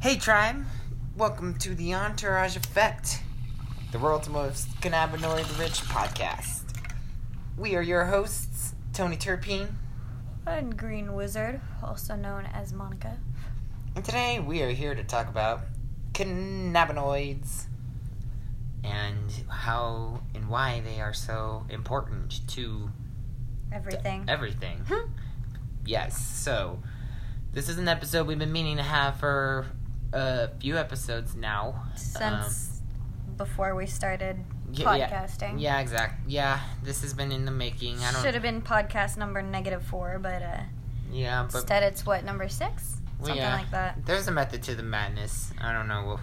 Hey, Tribe! Welcome to the Entourage Effect, the world's most cannabinoid rich podcast. We are your hosts, Tony Turpine, and Green Wizard, also known as Monica. and today we are here to talk about cannabinoids and how and why they are so important to Everything. everything. Hmm. Yes, so this is an episode we've been meaning to have for a few episodes now. Since before we started Um, yeah, podcasting. Yeah, exact. Yeah, this has been in the making. I don't. Should have been podcast number negative four, but uh, Yeah, but instead it's what, number six? well, Something yeah, like that. There's a method to the madness. I don't know.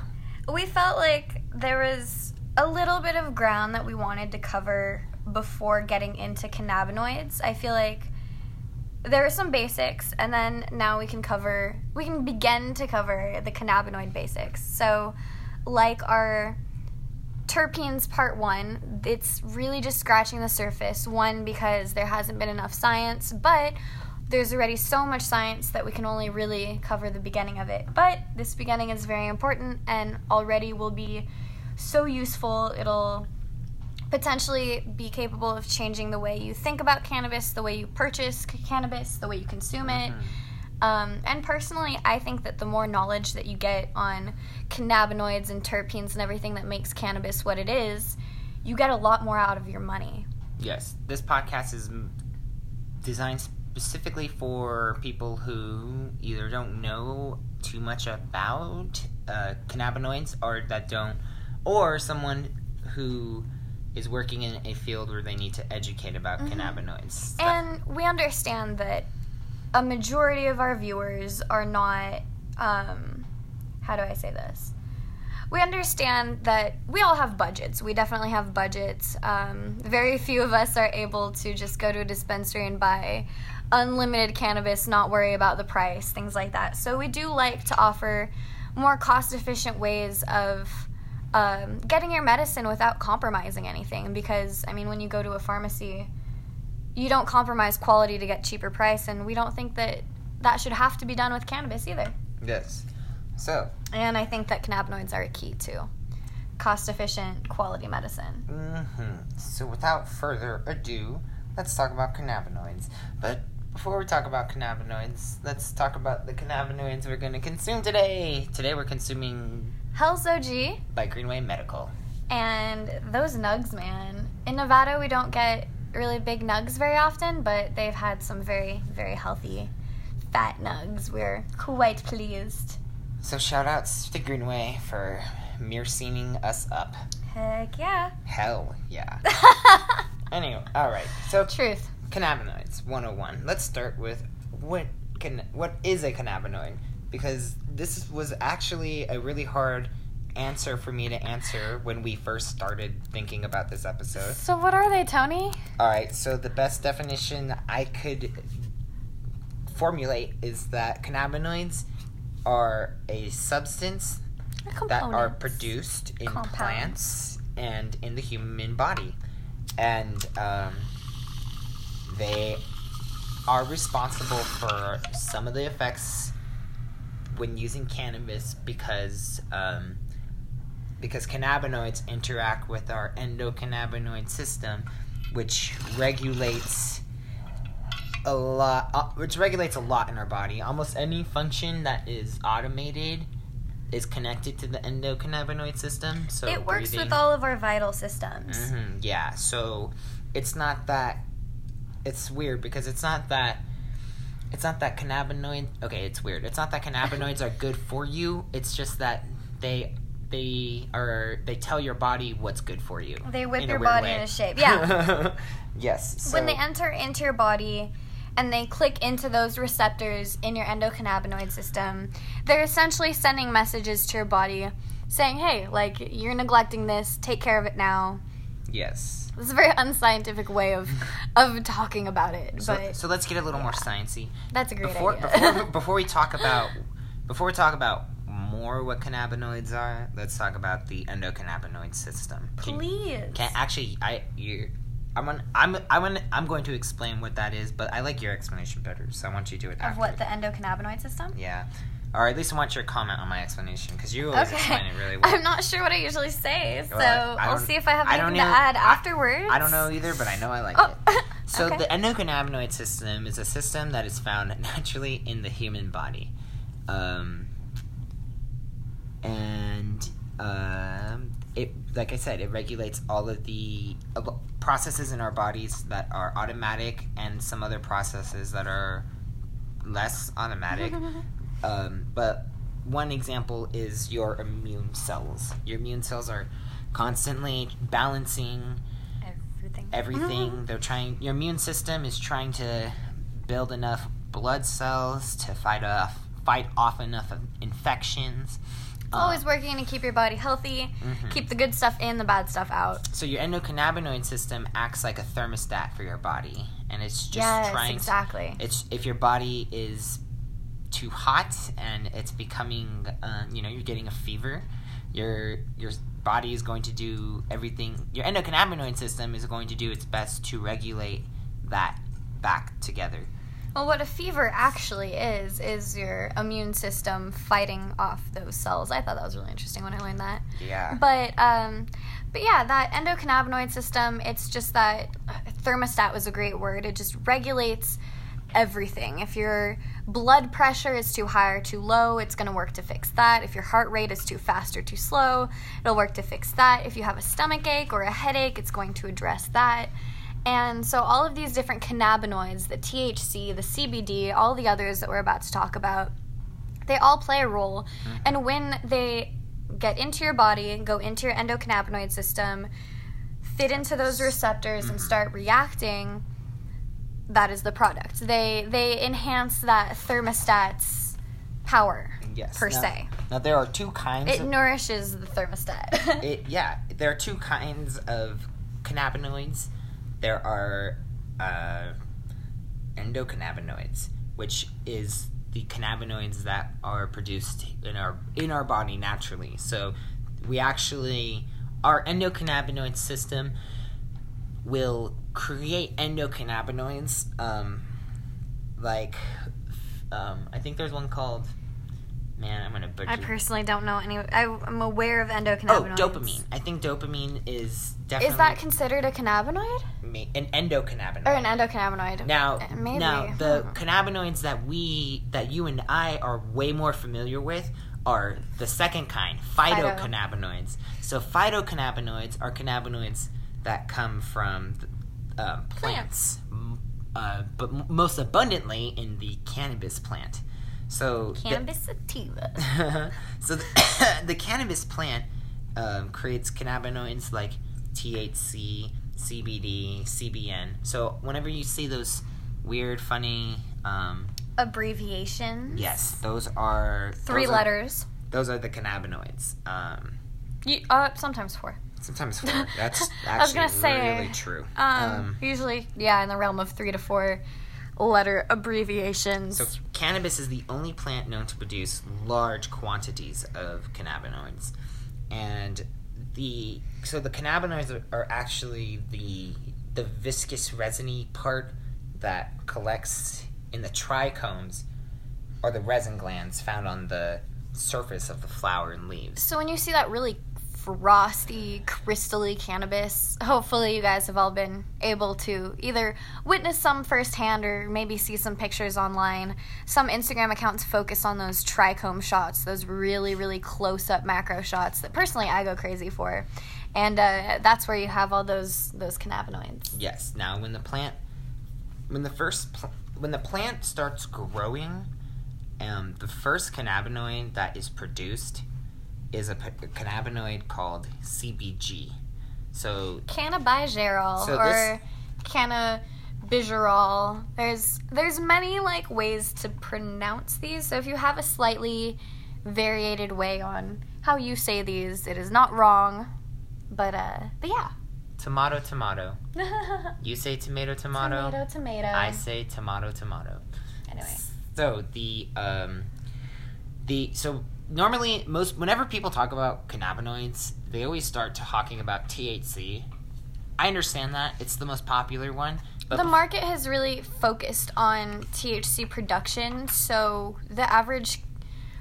We felt like there was a little bit of ground that we wanted to cover before getting into cannabinoids. I feel like there are some basics, and then now we can cover, we can begin to cover the cannabinoid basics. So, like our terpenes part one, it's really just scratching the surface. One, because there hasn't been enough science, but there's already so much science that we can only really cover the beginning of it. But this beginning is very important and already will be so useful. It'll potentially be capable of changing the way you think about cannabis, the way you purchase c- cannabis, the way you consume it. Mhm. Um, and personally, I think that the more knowledge that you get on cannabinoids and terpenes and everything that makes cannabis what it is, you get a lot more out of your money. Yes, this podcast is designed specifically for people who either don't know too much about uh, cannabinoids or that don't, or someone who is working in a field where they need to educate about Mhm. cannabinoids. And we understand that a majority of our viewers are not, um, how do I say this? We understand that we all have budgets. We definitely have budgets. Um, very few of us are able to just go to a dispensary and buy unlimited cannabis, not worry about the price, things like that. So we do like to offer more cost efficient ways of um, getting your medicine without compromising anything. Because, I mean, when you go to a pharmacy, you don't compromise quality to get cheaper price, and we don't think that that should have to be done with cannabis either. yes. So, And I think that cannabinoids are a key to cost efficient quality medicine. Mm-hmm. So, without further ado, let's talk about cannabinoids. But before we talk about cannabinoids, let's talk about the cannabinoids we're going to consume today. Today, we're consuming Hell's OG by Greenway Medical. and those nugs, man. In Nevada, we don't get really big nugs very often, but they've had some very, very healthy fat nugs. We're quite pleased. So, shout outs to Greenway for mercening us up. Heck yeah. Hell yeah. Anyway, alright. So, Truth. cannabinoids 101. Let's start with what can what is a cannabinoid? Because this was actually a really hard answer for me to answer when we first started thinking about this episode. So, what are they, Tony? All right, so the best definition I could formulate is that cannabinoids are a substance that are produced in Compounds. plants and in the human body. And um, they are responsible for some of the effects when using cannabis because um, because cannabinoids interact with our endocannabinoid system, which regulates a lot, uh, which regulates a lot in our body. Almost any function that is automated is connected to the endocannabinoid system. So it works breathing- with all of our vital systems. Mhm, yeah, so it's not that it's weird because it's not that it's not that cannabinoid okay, it's weird. It's not that cannabinoids are good for you. It's just that they they are they tell your body what's good for you. They whip your body way. into shape. Yeah. yes. So, when they enter into your body and they click into those receptors in your endocannabinoid system, they're essentially sending messages to your body saying, hey, like, you're neglecting this, take care of it now. yes. It's a very unscientific way of of talking about it, So, but so let's get a little more yeah. sciencey. that's a great before, idea. before, before we talk about before we talk about more what cannabinoids are, let's talk about the endocannabinoid system. Can- Please. Can actually I you I'm on, I'm I'm on, I'm going to explain what that is, but I like your explanation better, so I want you to do it. of after. what the endocannabinoid system? Yeah. Or at least I want your comment on my explanation because you always explain it really well. I'm not sure what I usually say, so Well, I I'll see if I have I anything don't to add I- afterwards. I don't know either, but I know I like Oh, it. So okay. the endocannabinoid system is a system that is found naturally in the human body, um, and um, it, like I said, it regulates all of the uh, processes in our bodies that are automatic and some other processes that are less automatic. um, but one example is your immune cells. Your immune cells are constantly balancing Everything. everything. They're trying. Your immune system is trying to build enough blood cells to fight off fight off enough of infections. Always working to keep your body healthy, mhm. keep the good stuff in, the bad stuff out. So your endocannabinoid system acts like a thermostat for your body, and it's just trying. yes, trying. exactly. To, it's if your body is too hot and it's becoming, uh, you know, you're getting a fever. Your your body is going to do everything. Your endocannabinoid system is going to do its best to regulate that back together. Well, what a fever actually is is your immune system fighting off those cells. I thought that was really interesting when I learned that. Yeah. But um, but yeah, that endocannabinoid system. It's just that uh, thermostat was a great word. It just regulates everything. If your blood pressure is too high or too low, it's going to work to fix that. If your heart rate is too fast or too slow, it'll work to fix that. If you have a stomach ache or a headache, it's going to address that. And so, all of these different cannabinoids, the THC, the CBD, all the others that we're about to talk about, they all play a role. Mm-hmm. And when they get into your body, go into your endocannabinoid system, fit into those receptors, and mm-hmm. start reacting, that is the product. They they enhance that thermostat's power Yes. per now, se. Now there are two kinds. It of, nourishes the thermostat. it, yeah, there are two kinds of cannabinoids. There are uh, endocannabinoids, which is the cannabinoids that are produced in our in our body naturally. So we actually our endocannabinoid system will create endocannabinoids um, like um, I think there's one called man I'm gonna butcher I personally don't know any. I, I'm aware of endocannabinoids. Oh, dopamine. I think dopamine is definitely Is that considered a cannabinoid an endocannabinoid. or an endocannabinoid? now, Uh, maybe. now the Hmm. cannabinoids that we that you and I are way more familiar with are the second kind, Phyto. phytocannabinoids. So phytocannabinoids are cannabinoids that come from uh, plants, uh, but m- most abundantly in the cannabis plant. So the- Cannabis sativa. so the, the cannabis plant um, creates cannabinoids like THC, CBD, CBN. So whenever you see those weird, funny, um, Abbreviations. yes, those are Three those are- letters. those are the cannabinoids. Um, You, uh, sometimes four. Sometimes four. That's I was actually gonna say, really true. Um, usually, yeah, in the realm of three to four letter abbreviations. So cannabis is the only plant known to produce large quantities of cannabinoids, and the so the cannabinoids are, are actually the the viscous resiny part that collects in the trichomes, or the resin glands found on the surface of the flower and leaves. So when you see that really frosty, crystally cannabis, hopefully you guys have all been able to either witness some firsthand or maybe see some pictures online. Some Instagram accounts focus on those trichome shots, those really, really close up macro shots that personally I go crazy for. And uh, that's where you have all those those cannabinoids. Yes. Now, when the plant, when the first, pl- when the plant starts growing, um, the first cannabinoid that is produced is a p- cannabinoid called CBG. So, Cannabigerol So or cannabigerol. There's there's many like ways to pronounce these. So if you have a slightly variated way on how you say these, it is not wrong. But uh, but yeah. tomato, tomato. You say tomato, tomato. tomato, tomato. I say tomato, tomato. anyway. So the um, the so normally most whenever people talk about cannabinoids, they always start talking about THC. I understand that it's the most popular one, but The market has really focused on THC production, so the average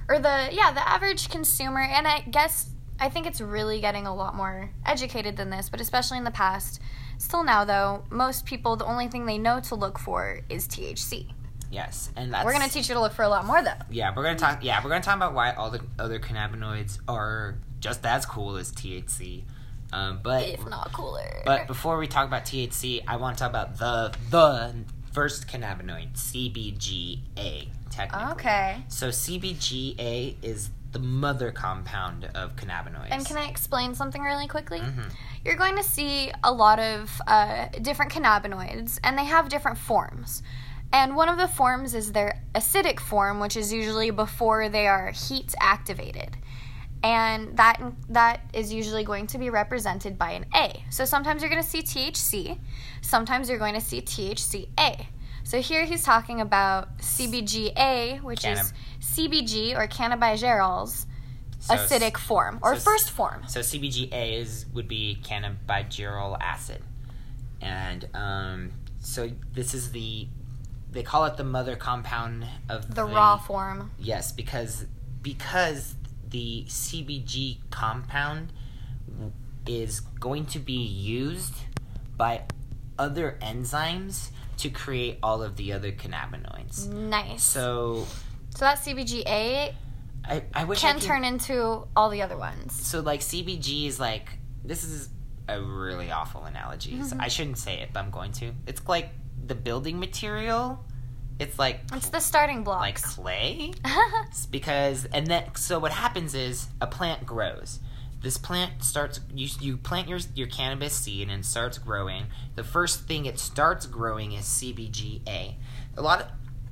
or the yeah the average consumer and i guess i think it's really getting a lot more educated than this but especially in the past still now though most people the only thing they know to look for is thc Yes, and that's we're going to teach you to look for a lot more though Yeah, we're gonna talk. Yeah, we're gonna talk about why all the other cannabinoids are just as cool as THC. Um, but if not cooler but before we talk about THC, I want to talk about the the first cannabinoid, CBGA. Technically. okay So CBGA is the mother compound of cannabinoids. and can i explain something really quickly Mhm. you're going to see a lot of uh, different cannabinoids, and they have different forms. And one of the forms is their acidic form, which is usually before they are heat activated. And that that is usually going to be represented by an A. So sometimes you're going to see THC, sometimes you're going to see THCA. So here he's talking about CBGA, which is CBG or cannabigerol's So- acidic form or so- first form. So CBGA is would be cannabigerol acid, and um, so this is the they call it the mother compound of The raw form. Yes, because because the CBG compound is going to be used by other enzymes to create all of the other cannabinoids. Nice. So, So that CBGA I, I wish I can could, turn into all the other ones. so like CBG is like this is a really awful analogy. So mm-hmm. I shouldn't say it, but I'm going to. It's like the building material. It's like It's the starting block. like clay. Because and then so what happens is a plant grows. This plant starts you you plant your your cannabis seed and starts growing. The first thing it starts growing is CBGA. A lot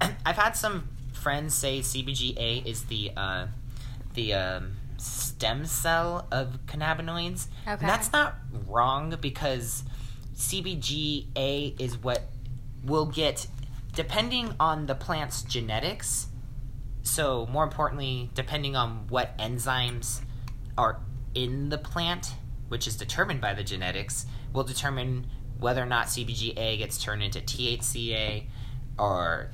of I've had some friends say CBGA is the uh, the um, stem cell of cannabinoids. Okay. And that's not wrong because CBGA is what will get depending on the plant's genetics. So, more importantly, depending on what enzymes are in the plant, which is determined by the genetics, will determine whether or not CBGA gets turned into THCA or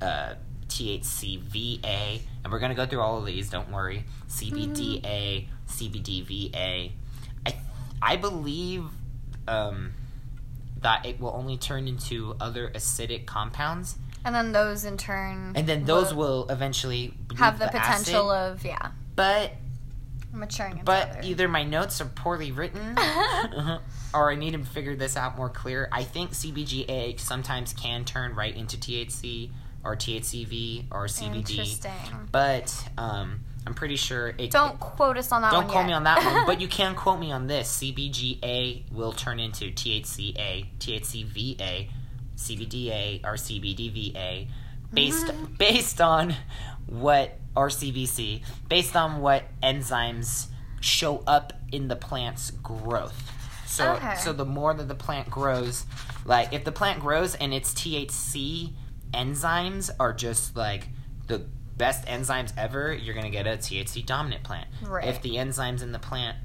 uh, THCVA. And we're going to go through all of these, don't worry. CBDA, CBDVA. I, I believe um, that it will only turn into other acidic compounds. and then those in turn And then those will eventually have the leave potential acid, of yeah but maturing but other. either my notes are poorly written or I need to figure this out more clear. I think CBGA sometimes can turn right into THC or THCV or CBD, Interesting. but um, I'm pretty sure it. Don't quote us on that don't quote yet. me on that one, but you can quote me on this. CBGA will turn into THCA, THCVA, CBDA, or CBDVA, based Mm-hmm. based on what or CBC, based on what enzymes show up in the plant's growth. So Okay. so the more that the plant grows, like if the plant grows and its THC enzymes are just like the best enzymes ever, you're gonna get a THC dominant plant. Right. If the enzymes in the plant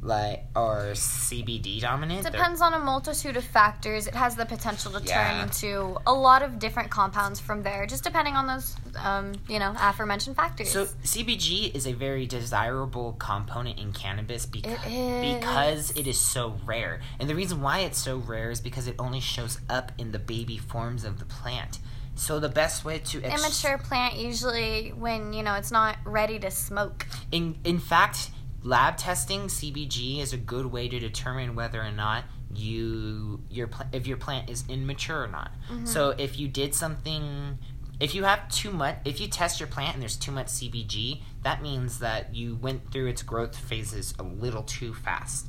like are CBD dominant, Depends on a multitude of factors. It has the potential to turn Yeah. into a lot of different compounds from there, just depending on those, um, you know, aforementioned factors. So CBG is a very desirable component in cannabis because It because it is so rare. And the reason why it's so rare is because it only shows up in the baby forms of the plant. So the best way to ex- Immature plant usually when you know it's not ready to smoke. in in fact, lab testing CBG is a good way to determine whether or not you your if your plant is immature or not. So if you did something if you have too much if you test your plant and there's too much CBG, that means that you went through its growth phases a little too fast.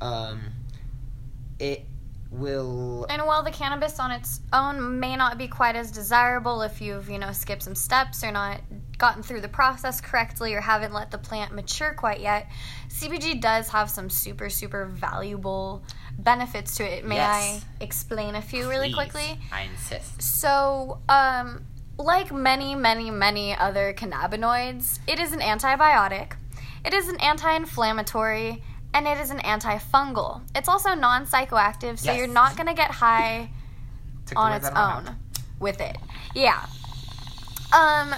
Um it will And while the cannabis on its own may not be quite as desirable if you've, you know, skipped some steps or not gotten through the process correctly or haven't let the plant mature quite yet, CBG does have some super, super valuable benefits to it. May Yes. I explain a few really quickly? I insist. So, um, like many, many, many other cannabinoids, it is an antibiotic, it is an anti inflammatory, and it is an antifungal. It's also non psychoactive, so Yes. you're not going to get high on its out of my own with it. Yeah. Um,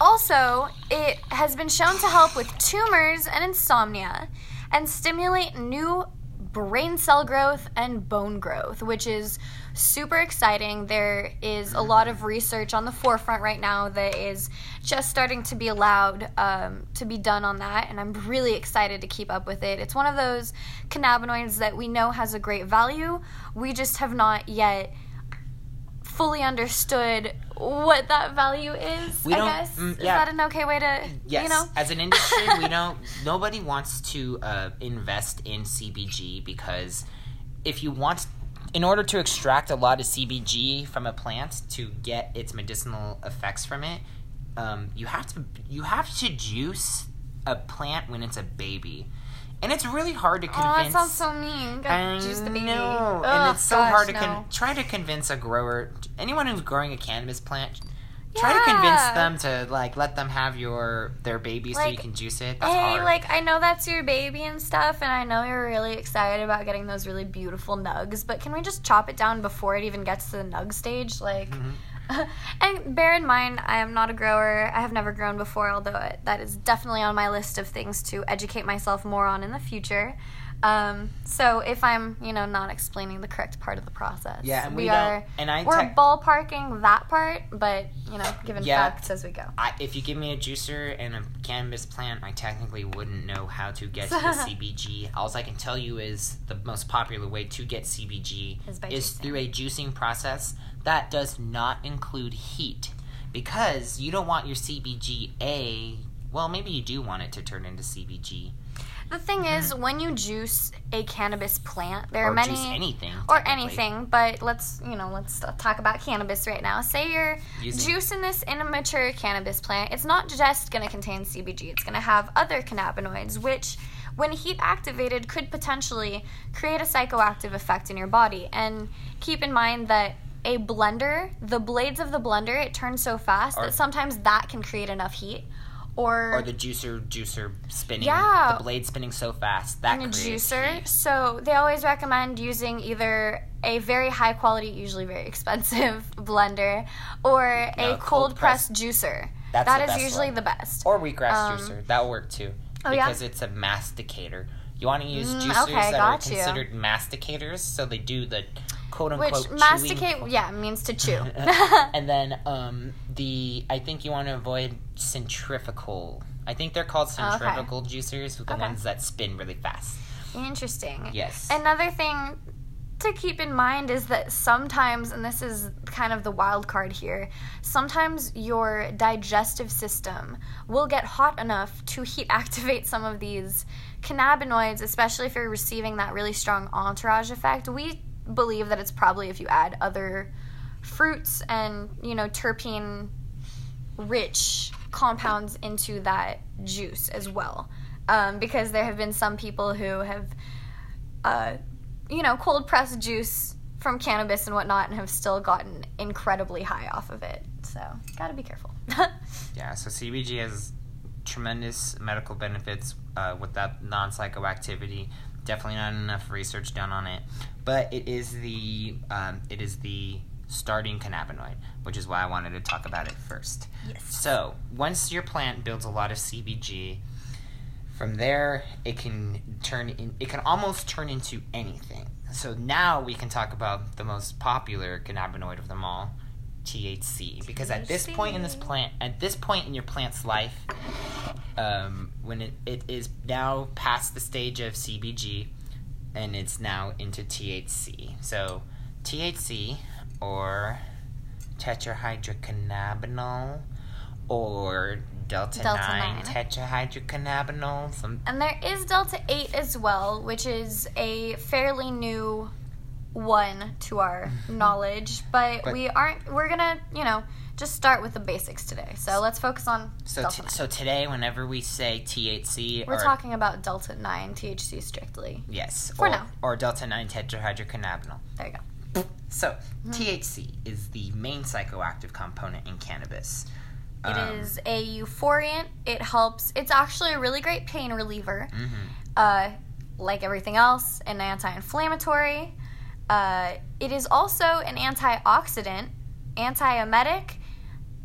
Also, it has been shown to help with tumors and insomnia and stimulate new brain cell growth and bone growth, which is super exciting. There is a lot of research on the forefront right now that is just starting to be allowed um, to be done on that, and I'm really excited to keep up with it. It's one of those cannabinoids that we know has a great value, we just have not yet fully understood what that value is. We I don't- guess mm, is that an okay way to Yes, you know? as an industry, we don't. Nobody wants to uh, invest in CBG because if you want, in order to extract a lot of CBG from a plant to get its medicinal effects from it, um, you have to you have to juice a plant when it's a baby, and it's really hard to convince. Oh, that sounds so mean. Gotta juice the baby. know, and it's so gosh, hard to no. con- try to convince a grower, anyone who's growing a cannabis plant. Try to convince them to like let them have your their baby so you can juice it. That's hey, hard. like I know that's your baby and stuff, and I know you're really excited about getting those really beautiful nugs, but can we just chop it down before it even gets to the nug stage? Like, Mhm. and bear in mind, I am not a grower. I have never grown before, although it, that is definitely on my list of things to educate myself more on in the future. Um, so if I'm, you know, not explaining the correct part of the process, Yeah, and we, we are. and I we're ballparking that part, but you know, given Yeah. facts as we go. I, if you give me a juicer and a cannabis plant, I technically wouldn't know how to get to the CBG. All I can tell you is the most popular way to get CBG Is is through a juicing process that does not include heat, because you don't want your CBGA. Well, maybe you do want it to turn into CBG The thing mm-hmm. is, when you juice a cannabis plant, there or are many juice anything or anything, but let's you know let's talk about cannabis right now. Say you're Using- juicing this immature cannabis plant. It's not just going to contain CBG. It's going to have other cannabinoids, which, when heat activated, could potentially create a psychoactive effect in your body. And keep in mind that. A blender, the blades of the blender, it turns so fast that sometimes that can create enough heat. Or, Or the juicer, juicer spinning. Yeah. The blade spinning so fast that in a juicer. heat. So they always recommend using either a very high quality, usually very expensive blender, or a cold, cold press press- juicer. That's That is usually one. the best. Or wheatgrass Um, juicer. That'll work too. Oh, yeah? because it's a masticator. You want to use Mm, juicers okay, that are you. considered masticators, so they do the quote Which unquote masticate, yeah, means to chew. and then um, the I think you want to avoid centrifugal. I think they're called centrifugal juicers, the Okay. ones that spin really fast. Interesting. Yes. Another thing to keep in mind is that sometimes, and this is kind of the wild card here, sometimes your digestive system will get hot enough to heat activate some of these cannabinoids, especially if you're receiving that really strong entourage effect. We believe that it's probably if you add other fruits and, you know, terpene rich compounds into that juice as well. Um, because there have been some people who have, uh, you know, cold pressed juice from cannabis and whatnot and have still gotten incredibly high off of it. So, gotta be careful. Yeah, so CBG has tremendous medical benefits uh, with that non psychoactivity. Definitely not enough research done on it, but it is the um, it is the starting cannabinoid, which is why I wanted to talk about it first. yes. So once your plant builds a lot of CBG, from there it can turn in. It can almost turn into anything. So now we can talk about the most popular cannabinoid of them all, THC. Because at this point in this plant, at this point in your plant's life, um, when it, it is now past the stage of CBG, and it's now into THC. So THC or tetrahydrocannabinol or delta, Delta 9 nine. tetrahydrocannabinol. Some And there is Delta 8 as well, which is a fairly new one to our knowledge, but, But- we aren't, we're gonna, you know, just start with the basics today. So let's focus on so t- 9. so today, whenever we say THC, We're or talking about Delta 9 THC strictly. yes, for or, now. or delta nine tetrahydrocannabinol. There you go. So Mm-hmm. THC is the main psychoactive component in cannabis. It Um, is a euphoriant. It helps. It's actually a really great pain reliever. mhm. Uh, like everything else, an anti-inflammatory. Uh, it is also an antioxidant, antiemetic.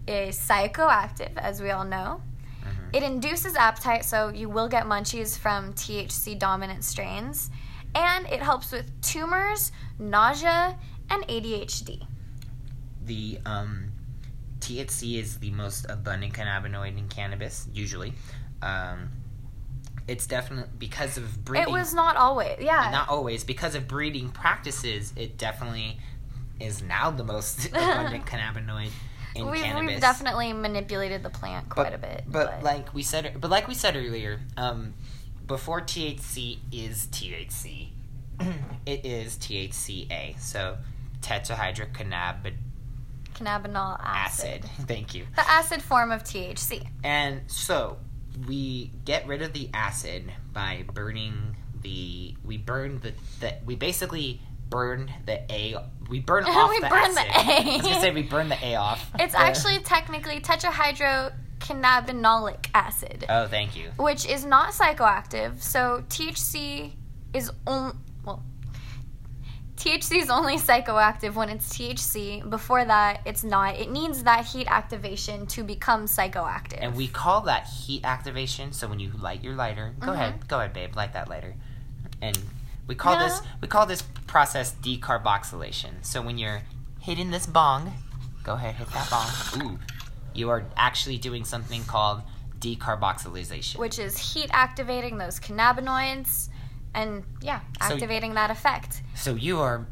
is psychoactive, as we all know. Mhm. It induces appetite, so you will get munchies from THC dominant strains. And it helps with tumors, nausea, and ADHD. The um, THC is the most abundant cannabinoid in cannabis, usually. Um, it's definitely because of breeding. It was not always, yeah. not always because of breeding practices. It definitely is now the most abundant cannabinoid in we've, cannabis. we've definitely manipulated the plant quite a bit. But, like we said, but like we said earlier, um, before THC is THC, it is THCA. So tetrahydrocannabinol cannabinol acid. acid. Thank you. The acid form of THC. And so we get rid of the acid by burning the. We burn the. the we basically burn the A. We burn off We the burn the acid. A. I was gonna say we burn the A off. It's The- actually technically tetrahydrocannabinolic acid, Oh, thank you. which is not psychoactive. So THC is only well, THC is only psychoactive when it's THC. Before that, it's not. It needs that heat activation to become psychoactive. And we call that heat activation. So when you light your lighter, go Mhm. ahead, go ahead, babe, light that lighter. And we call Yeah. this we call this process decarboxylation. So when you're hitting this bong, go ahead, hit that bong. Ooh, you are actually doing something called decarboxylation. which is heat activating those cannabinoids and yeah, So- activating that effect. So you are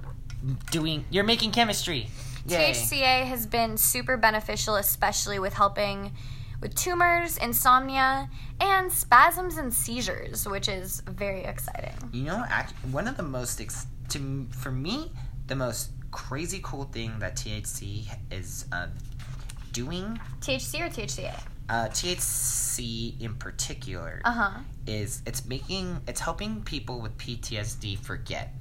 doing you're making chemistry. Yay. THCA has been super beneficial, especially with helping with tumors, insomnia, and spasms and seizures, which is very exciting. You know, one of the most ex- to for me, the most crazy cool thing that THC is uh, doing, THC or THCA? Uh, THC in particular, Uh huh. is it's making it's helping people with PTSD forget.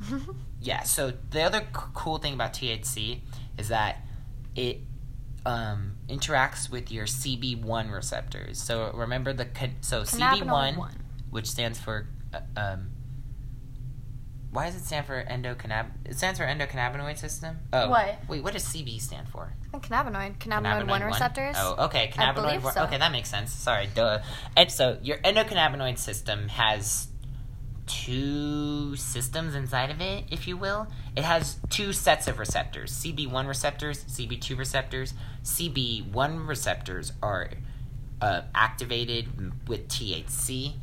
Yeah. So the other c- cool thing about THC is that it um, interacts with your CB1 receptors. So remember the con- so CB1 one. which stands for uh, um why does it stand for endocannab it stands for endocannabinoid system? Oh. What? wait what does cb stand for? Think cannabinoid, cannabinoid, one receptors. oh okay cannabinoid one so. okay that makes sense sorry duh. And so your endocannabinoid system has two systems inside of it if you will. It has two sets of receptors cb1 receptors cb2 receptors. Cb1 receptors are uh, activated with THC,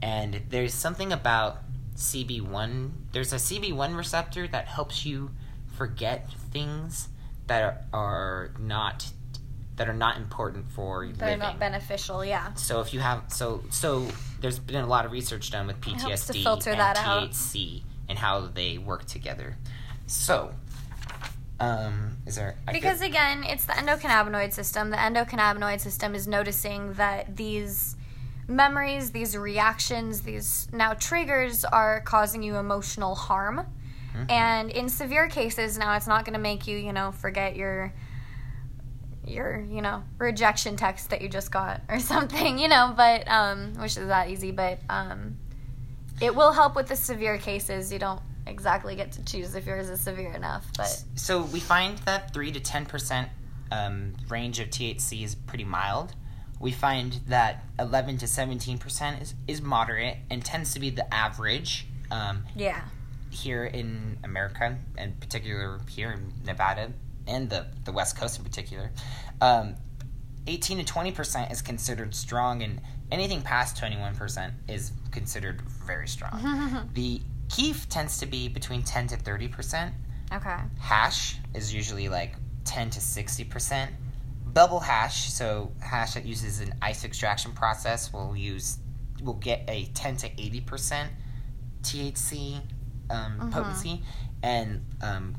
and there's something about CB1. There's a CB1 receptor that helps you forget things that are, are not that are not important for They're living. not beneficial, yeah. so if you have so so there's been a lot of research done with PTSD and that out. THC and how they work together. So, um, is there I Because again, it's the endocannabinoid system. The endocannabinoid system is noticing that these memories, these reactions, these now triggers are causing you emotional harm. Mhm. And in severe cases, now it's not going to make you, you know, forget your your, you know, rejection text that you just got or something, you know, but um which is that easy, but um it will help with the severe cases. You don't exactly get to choose if yours is severe enough, but So we find that three to ten percent um, range of THC is pretty mild. We find that eleven to seventeen percent is is moderate and tends to be the average um, yeah. here in America, and particular here in Nevada and the the West Coast in particular. Um, 18 to 20 percent is considered strong, and anything past 21 percent is considered very strong. the keef tends to be between 10 to 30 percent Okay. hash is usually like 10 to 60%. Bubble hash, so hash that uses an ice extraction process, will use will get a 10 to 80% THC um, Mhm. potency, and um,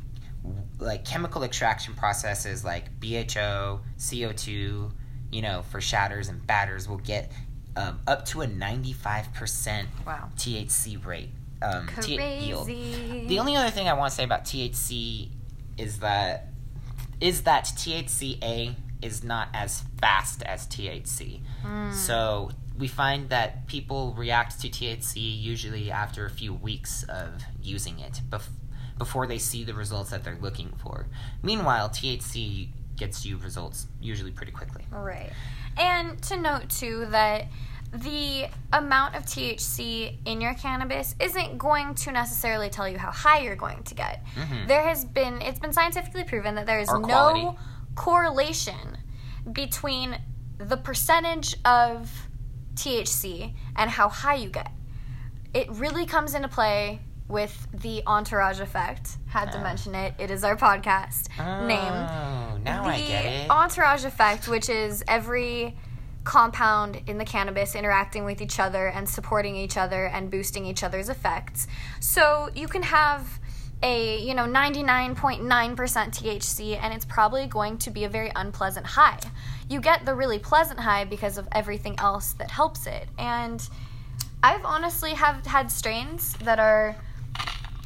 like chemical extraction processes like BHO, CO2, you know, for shatters and batters will get um, up to a 95% Wow. THC rate. Um, T- yield. The only other thing I want to say about THC is that is that THCA is not as fast as THC. Mm. So we find that people react to THC usually after a few weeks of using it bef- before they see the results that they're looking for. Meanwhile, THC gets you results usually pretty quickly. Right. And to note too that the amount of THC in your cannabis isn't going to necessarily tell you how high you're going to get. Mhm. There has been it's been scientifically proven that there is no. Correlation between the percentage of THC and how high you get. It really comes into play with the entourage effect. Had to Ah. mention it. It is our podcast name Oh, now the I get it. entourage effect, which is every compound in the cannabis interacting with each other and supporting each other and boosting each other's effects. So you can have a, you know, 99.9% THC and it's probably going to be a very unpleasant high. You get the really pleasant high because of everything else that helps it. And I've honestly have had strains that are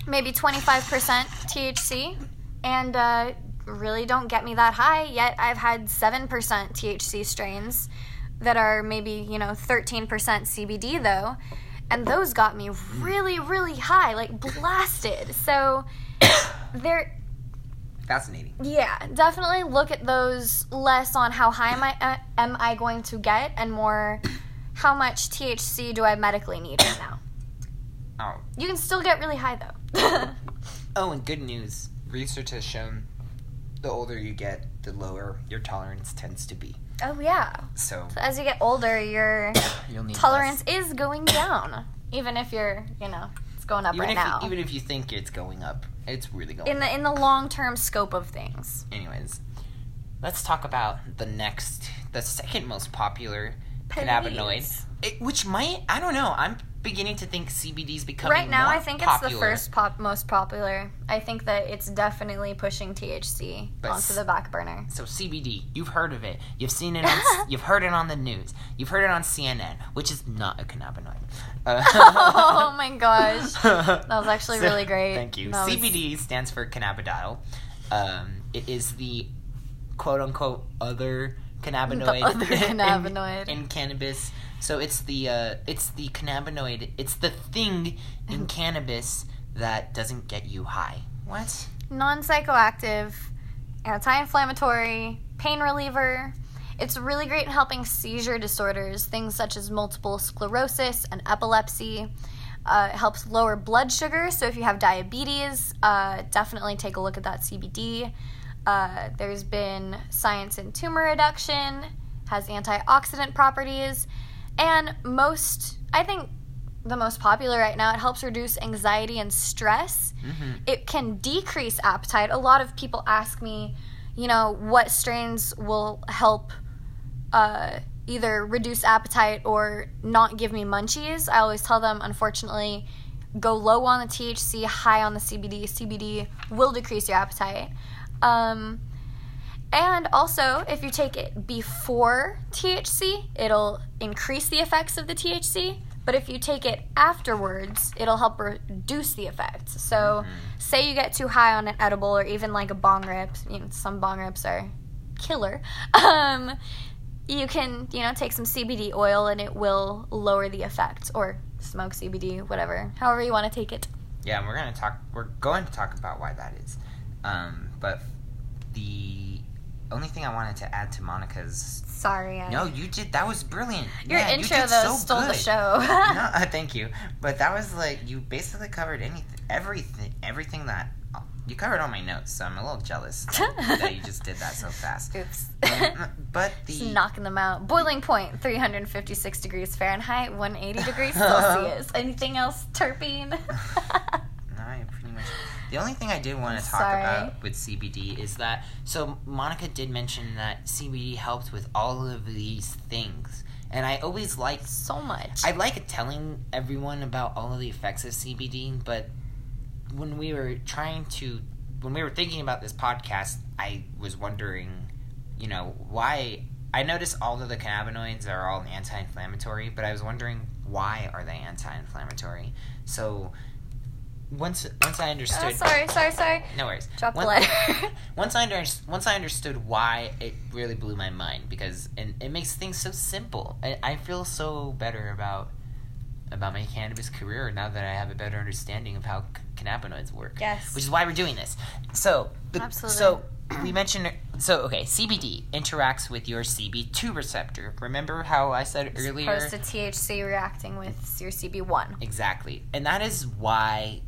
maybe 25% THC and uh, really don't get me that high. Yet I've had 7% THC strains that are maybe, you know, 13% CBD though. And those got me really, really high, like blasted. So they're Fascinating. yeah, definitely look at those less on how high am I uh, am I going to get, and more how much THC do I medically need right now. Oh, You can still get really high though. oh, and good news. Research has shown the older you get, the lower your tolerance tends to be. Oh yeah. So So as you get older, your tolerance is going down, even if you're, you know, it's going up Even right now. You, even if you think it's going up, it's really going. in up. the in the long term scope of things. Anyways, let's talk about the next, the second most popular Please. cannabinoid, it, which might I don't know. I'm beginning to think CBD is becoming Right now, I think popular. it's the first pop most popular. I think that it's definitely pushing THC But onto the back burner. So CBD, you've heard of it. You've seen it. On, you've heard it on the news. You've heard it on CNN, which is not a cannabinoid. Uh, oh my gosh. that was actually really great. Thank you. That was- CBD stands for cannabidiol. Um, it is the quote unquote other cannabinoid, the other in- cannabinoid. in, cannabis. So it's the uh, it's the cannabinoid. It's the thing in cannabis that doesn't get you high. What? Non psychoactive, anti inflammatory, pain reliever. It's really great in helping seizure disorders, things such as multiple sclerosis and epilepsy. Uh, it helps lower blood sugar, so if you have diabetes, uh, definitely take a look at that CBD. Uh, there's been science in tumor reduction, has antioxidant properties, and most, I think, the most popular right now, it helps reduce anxiety and stress Mm-hmm. it can decrease appetite. A lot of people ask me, you know, what strains will help uh, either reduce appetite or not give me munchies. I always tell them, unfortunately, go low on the THC, high on the CBD. CBD will decrease your appetite. Um, and also, if you take it before THC, it'll increase the effects of the THC. But if you take it afterwards, it'll help reduce the effects. So, say you get too high on an edible or even like a bong rip, you know, some bong rips are killer. Um, you can, you know, take some CBD oil and it will lower the effects, or smoke CBD, whatever, however you want to take it. Yeah, and we're gonna talk. We're going to talk about why that is. Um, but the only thing I wanted to add to Monica's. Sorry, I, No, you did. That was brilliant. your Yeah, intro did though so stole the show. no, uh, thank you. But that was like you basically covered anything, everything, everything that you covered all my notes. So I'm a little jealous that, that you just did that so fast. Oops. Um, but Just the knocking them out. Boiling point, 356 degrees Fahrenheit, 180 degrees Celsius. Anything else, terpene? No, I pretty much. The only thing I did want to talk Sorry. about with CBD is that so Monica did mention that CBD helped with all of these things, and I always like so much. I like telling everyone about all of the effects of CBD, but when we were trying to when we were thinking about this podcast, I was wondering, you know, why I noticed all of the cannabinoids are all anti-inflammatory, but I was wondering why are they anti-inflammatory? So once once I uh, understood oh, sorry, sorry, sorry. no worries. Drop the letter. once I under, once I understood why, it really blew my mind because and it makes things so simple. I, I feel so better about about my cannabis career now that I have a better understanding of how c- cannabinoids work. Yes. Which is why we're doing this. So, the, Absolutely. so we mentioned so okay. CBD interacts with your CB2 receptor. Remember how I said earlier? Opposed to THC reacting with your CB1. Exactly, and that is why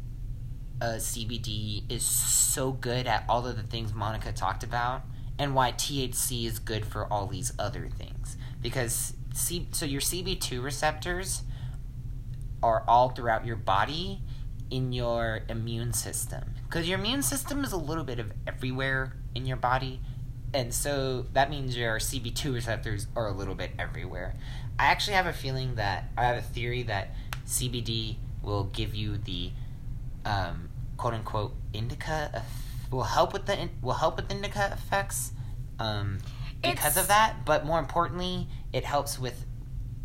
uh, CBD is so good at all of the things Monica talked about, and why THC is good for all these other things. Because C- so your CB2 receptors are all throughout your body in your immune system. Because your immune system is a little bit of everywhere in your body. And so that means your CB2 receptors are a little bit everywhere. I actually have a feeling that, I have a theory that CBD will give you the um, quote unquote indica, eff- will help with the, in- will help with indica effects um, because It's- of that. But more importantly, it helps with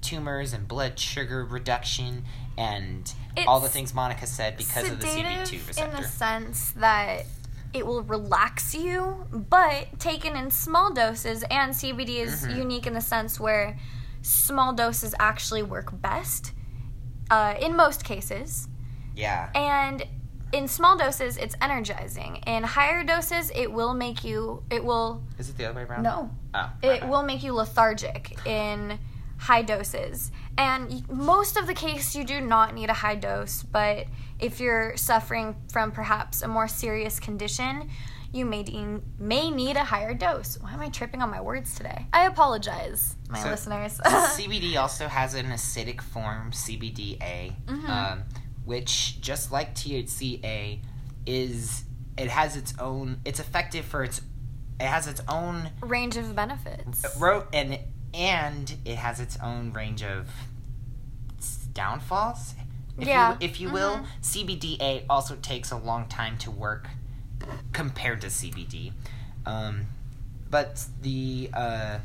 tumors and blood sugar reduction and all the things Monica said because of the CB2 receptor. in the sense that it will relax you, but taken in small doses, and CBD is Mhm. unique in the sense where small doses actually work best uh, in most cases. yeah. And in small doses, it's energizing. In higher doses, it will make you, it will, Is it the other way around? no, Oh, it my will make you lethargic in high doses. And most of the case, you do not need a high dose, but if you're suffering from perhaps a more serious condition, you may, de- may need a higher dose. Why am I tripping on my words today? I apologize, my So- listeners. CBD also has an acidic form, CBDA, Mhm. um, which just like THCA is it has its own. It's effective for its. It has its own Range of benefits. wrote and and it has its own range of downfalls. If Yeah. you, if you will, Mhm. CBDA also takes a long time to work compared to CBD, um, but the uh,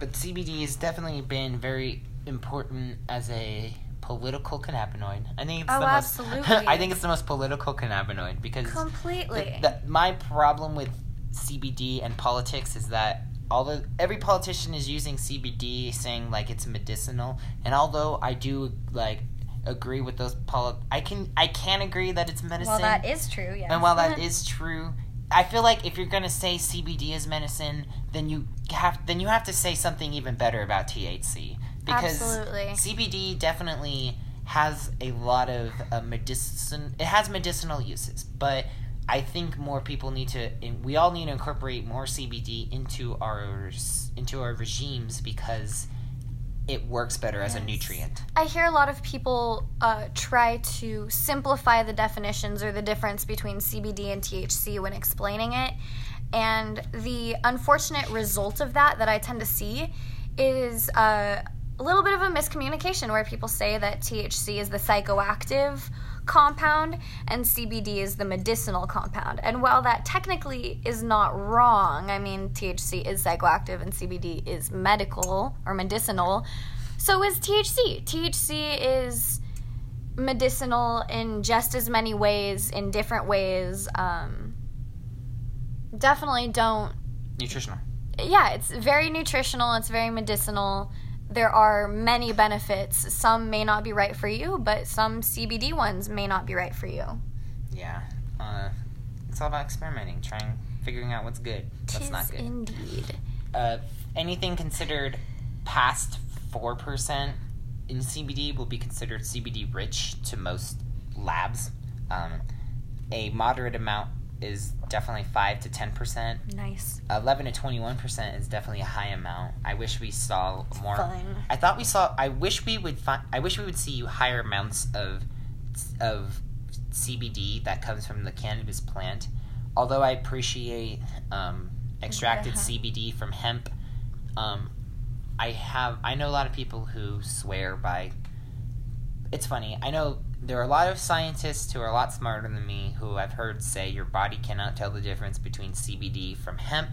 but CBD has definitely been very important as a political cannabinoid. I think it's Oh, the most. absolutely. I think it's the most political cannabinoid because Completely. the, the, my problem with CBD and politics is that although every politician is using CBD, saying like it's medicinal, and although I do like agree with those poli- I can I can agree that it's medicine. well, that is true, yes. and while that is true, I feel like if you're gonna say CBD is medicine, then you have then you have to say something even better about THC because Absolutely. CBD definitely has a lot of uh, medicine. It has medicinal uses, but I think more people need to. We all need to incorporate more CBD into our into our regimes because it works better as a nutrient. I hear a lot of people uh, try to simplify the definitions or the difference between CBD and THC when explaining it. And the unfortunate result of that, that I tend to see, is uh, a little bit of a miscommunication where people say that THC is the psychoactive compound and CBD is the medicinal compound. And while that technically is not wrong, I mean, THC is psychoactive and CBD is medical or medicinal, so is THC. THC is medicinal in just as many ways, in different ways. Um, definitely don't Nutritional. yeah, it's very nutritional, it's very medicinal. There are many benefits. Some may not be right for you, but some CBD ones may not be right for you. Yeah. Uh, it's all about experimenting, trying, figuring out what's good, what's Tis not good. indeed. uh, anything considered past 4% in CBD will be considered CBD rich to most labs. Um, a moderate amount is definitely 5 to 10%. Nice. 11 to 21% is definitely a high amount. I wish we saw more. Fun. I thought we saw. I wish we would find. I wish we would see higher amounts of of CBD that comes from the cannabis plant. Although I appreciate um, extracted Yeah. CBD from hemp, um, I have. I know a lot of people who swear by. It's funny. I know there are a lot of scientists who are a lot smarter than me who I've heard say your body cannot tell the difference between CBD from hemp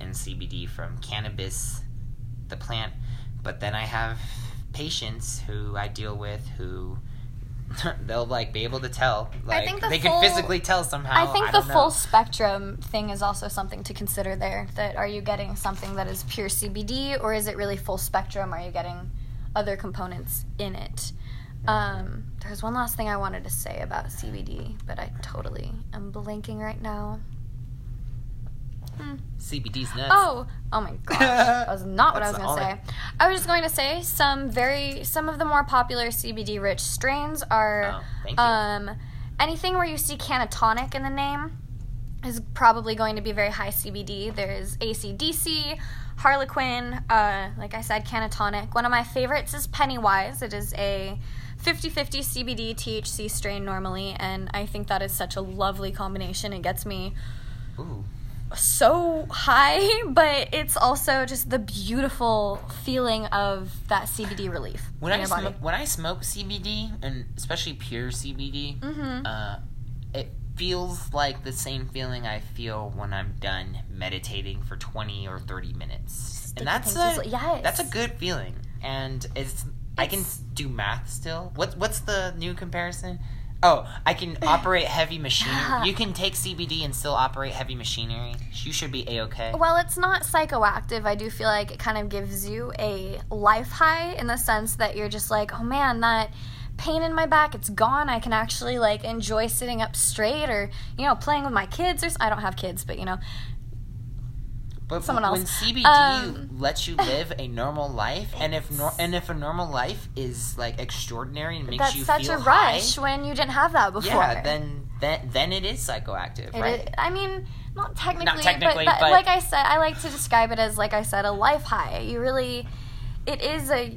and CBD from cannabis, the plant. But then I have patients who I deal with who they'll like be able to tell. Like think the they full- can physically tell somehow. I think the don't full know. spectrum thing is also something to consider there. That are you getting something that is pure CBD or is it really full spectrum? Are you getting other components in it? Um, there's one last thing I wanted to say about CBD, but I totally am blanking right now. Hmm. CBD's nuts. Oh, oh my gosh. That was not what I was going to say. I was just going to say some very some of the more popular CBD rich strains are Oh, thank you. um anything where you see Cannatonic in the name is probably going to be very high CBD. There's ACDC, Harlequin, uh, like I said, Cannatonic. One of my favorites is Pennywise. It is a 50 50 CBD THC strain normally, and I think that is such a lovely combination. It gets me Ooh. so high, but it's also just the beautiful feeling of that CBD relief When I smoke, when I smoke CBD and especially pure CBD, Mhm. uh, it feels like the same feeling I feel when I'm done meditating for twenty or thirty minutes, Sticky and that's a yes. that's a good feeling. And it's, I can do math still. What what's the new comparison? Oh, I can operate heavy machinery. You can take CBD and still operate heavy machinery. You should be a okay. Well, it's not psychoactive. I do feel like it kind of gives you a life high in the sense that you're just like, oh man, that pain in my back, it's gone. I can actually like enjoy sitting up straight or, you know, playing with my kids or I don't have kids, but you know. But Someone when else. CBD Um, lets you live a normal life, and if nor- and if a normal life is like extraordinary and makes That's you such feel a high, rush when you didn't have that before. yeah, then then then it is psychoactive, It right? is- I mean, not technically, not technically, but, that- but- like I said, I like to describe it as, like I said, a life high. You really, it is a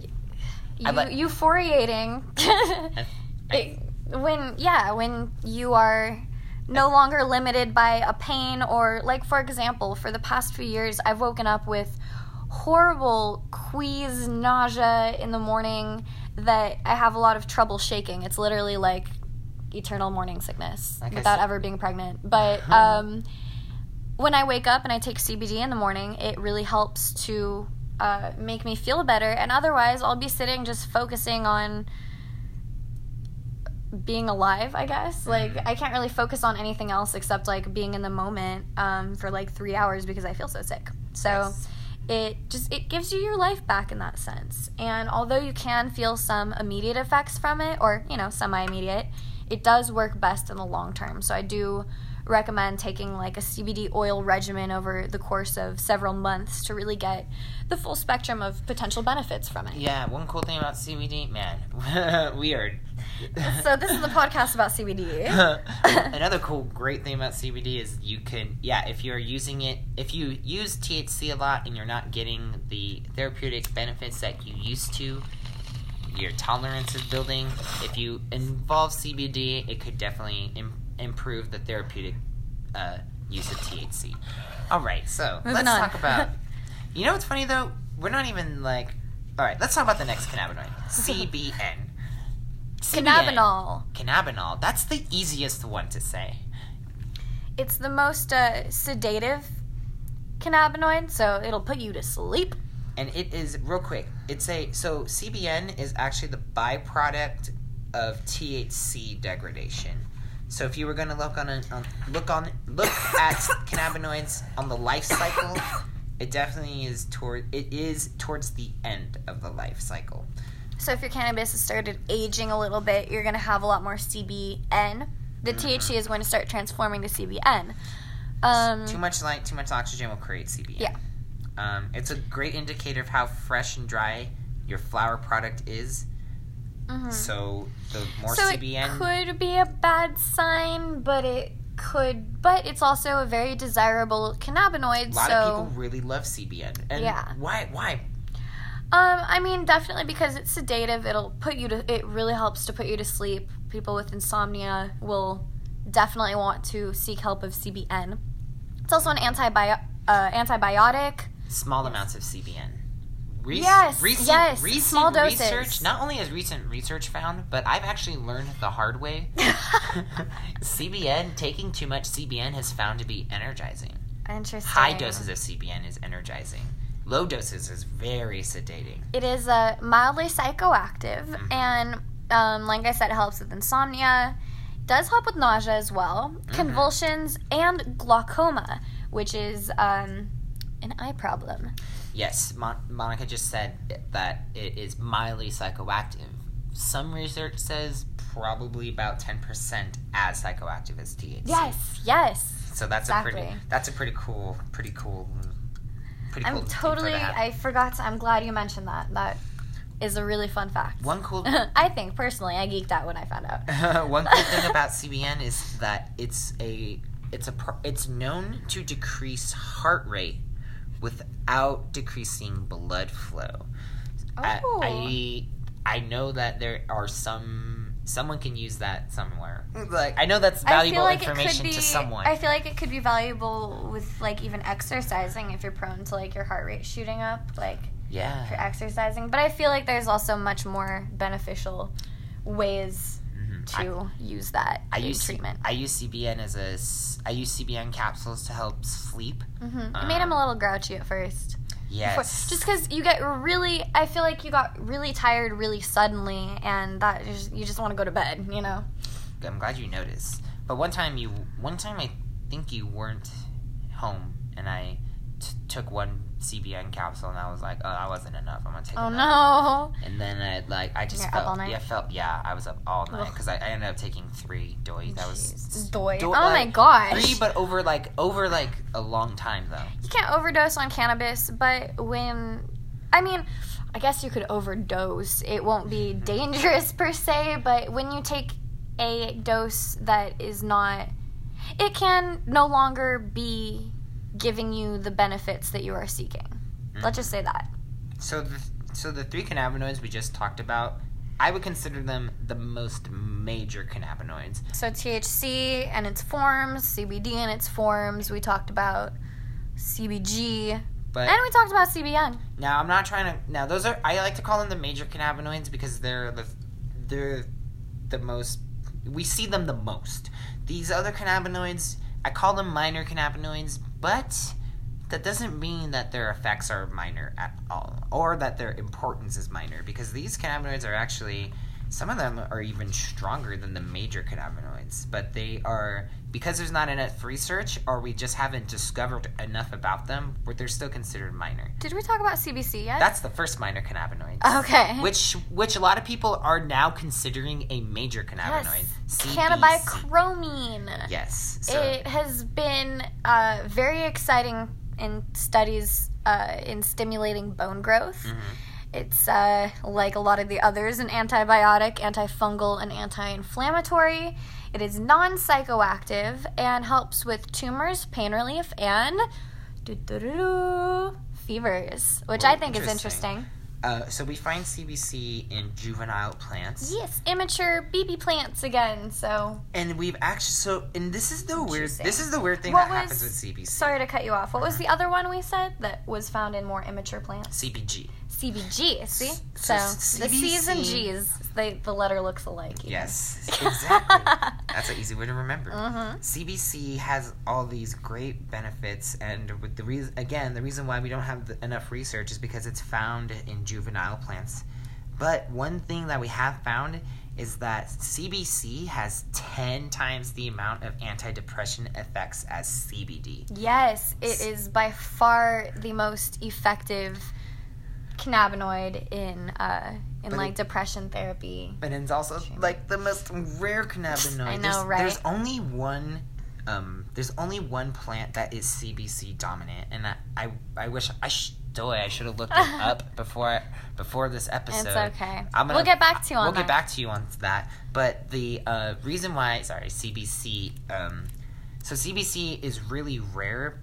you, like- euphoriating. I- It- when yeah, when you are no longer limited by a pain or like for example, for the past few years, I've woken up with horrible quease, nausea in the morning that I have a lot of trouble shaking. It's literally like eternal morning sickness I without ever being pregnant. But um, when I wake up and I take CBD in the morning, it really helps to uh, make me feel better. And otherwise, I'll be sitting just focusing on being alive, I guess. Like, I can't really focus on anything else except like being in the moment um, for like three hours because I feel so sick. So Yes. it just it gives you your life back in that sense. And although you can feel some immediate effects from it, or you know, semi-immediate, it does work best in the long term. So I do recommend taking like a CBD oil regimen over the course of several months to really get the full spectrum of potential benefits from it. yeah, one cool thing about CBD, man, we are. So this is the podcast about CBD. Another cool, great thing about CBD is you can, yeah, if you're using it, if you use THC a lot and you're not getting the therapeutic benefits that you used to, your tolerance is building. If you involve CBD, it could definitely Im- improve the therapeutic uh, use of THC. All right, so Moving let's on. talk about. You know what's funny though? We're not even like. All right, let's talk about the next cannabinoid, CBN. Cannabinol. Cannabinol. That's the easiest one to say. It's the most uh, sedative cannabinoid, so it'll put you to sleep. And it is real quick. It's a so CBN is actually the byproduct of THC degradation. So if you were going to look on, a, on look on look at cannabinoids on the life cycle, it definitely is toward it is towards the end of the life cycle. So if your cannabis has started aging a little bit, you're going to have a lot more CBN. The THC is going to start transforming to CBN. Um, Too much light, too much oxygen will create CBN. Yeah. Um, it's a great indicator of how fresh and dry your flower product is. mhm. So the more so CBN, it could be a bad sign, but it could. But it's also a very desirable cannabinoid. a lot so of people really love CBN. And Yeah. why? Why? Um, I mean, definitely because it's sedative. It'll put you to. It really helps to put you to sleep. People with insomnia will definitely want to seek help of CBN. It's also an antibio- uh, antibiotic. Small amounts of CBN. Rec- Yes, recent, yes, recent small doses. research. Not only has recent research found, but I've actually learned the hard way. CBN taking too much CBN has found to be energizing. Interesting. High doses of CBN is energizing. Low doses is very sedating. It is uh, mildly psychoactive, Mhm. and um, like I said, it helps with insomnia. Does help with nausea as well, Mm-hmm. convulsions, and glaucoma, which is um, an eye problem. Yes, Mon- Monica just said that it is mildly psychoactive. Some research says probably about ten percent as psychoactive as THC. Yes, yes. So that's a pretty that's a pretty cool pretty cool pretty cool I'm thing totally. to. I forgot. To, I'm glad you mentioned that. That is a really fun fact. One cool I think personally, I geeked out when I found out. One cool thing about CBN is that it's a it's a it's known to decrease heart rate without decreasing blood flow. I, Oh. I I know that there are some someone can use that somewhere. Like I know that's valuable I feel like it information could be, to someone. I feel like it could be valuable with like even exercising if you're prone to like your heart rate shooting up, like if you're exercising. But I feel like there's also much more beneficial ways Mhm. I- to use that I use C- treatment. I use CBN as a I use CBN capsules to help sleep. hmm it um, made him a little grouchy at first. Before- Yes. Just because you get really, I feel like you got really tired really suddenly, and that just, you just want to go to bed, you know? I'm glad you noticed. But one time you, one time I think you weren't home, and I t- took one CBN capsule, and I was like, oh, that wasn't enough. I'm gonna take Oh another. no. And then I like I just felt all night? yeah felt yeah I was up all night because I, I ended up taking three doy that was Jeez. Doy. do- oh my like, gosh. three but over like over like a long time though. you can't overdose on cannabis, but when I mean, I guess you could overdose. It won't be mm-hmm. dangerous per se, but when you take a dose that is not it can no longer be giving you the benefits that you are seeking. Mm-hmm. Let's just say that. So the so the three cannabinoids we just talked about, I would consider them the most major cannabinoids. So THC and its forms, CBD and its forms, we talked about CBG, But and we talked about CBN. Now I'm not trying to. Now those are I like to call them the major cannabinoids because they're the they're the most we see them the most. These other cannabinoids I call them minor cannabinoids, but that doesn't mean that their effects are minor at all or that their importance is minor because these cannabinoids are actually some of them are even stronger than the major cannabinoids, but they are because there's not enough research or we just haven't discovered enough about them, they're still considered minor. Did we talk about CBC yet? That's the first minor cannabinoid. okay. Which which a lot of people are now considering a major cannabinoid. yes. CBC. Cannabichromene. Yes. So, It has been uh, very exciting in studies uh, in stimulating bone growth. mhm. It's uh, like a lot of the others an antibiotic, antifungal, and anti inflammatory. It is non psychoactive and helps with tumors, pain relief, and fevers, which I Whoa, think is interesting. interesting. Uh, so we find CBC in juvenile plants, Yes, immature BB plants again. So, and we've actually so and this is the weird this is the weird thing What that happens with CBC. sorry to cut you off. What was the other one we said that was found in more immature plants? CBG. CBG. See, So so, the C's and G's, they the letter looks alike. even. Yes, exactly. That's an easy way to remember. Mhm. CBC has all these great benefits, and with the reason again, the reason why we don't have the, enough research is because it's found in juvenile plants. But one thing that we have found is that CBC has ten times the amount of antidepressant effects as CBD. Yes, it is by far the most effective cannabinoid in uh, in But like it- depression therapy. But it's also like the most rare cannabinoid. I know, there's, right? There's only one. Um, there's only one plant that is CBC dominant, and I, I, I wish I sh- I should have looked it up before before this episode. It's okay. I'm gonna- we'll get back to you on We'll that. get back to you on that. But the uh, reason why, sorry, CBC. Um, so CBC is really rare.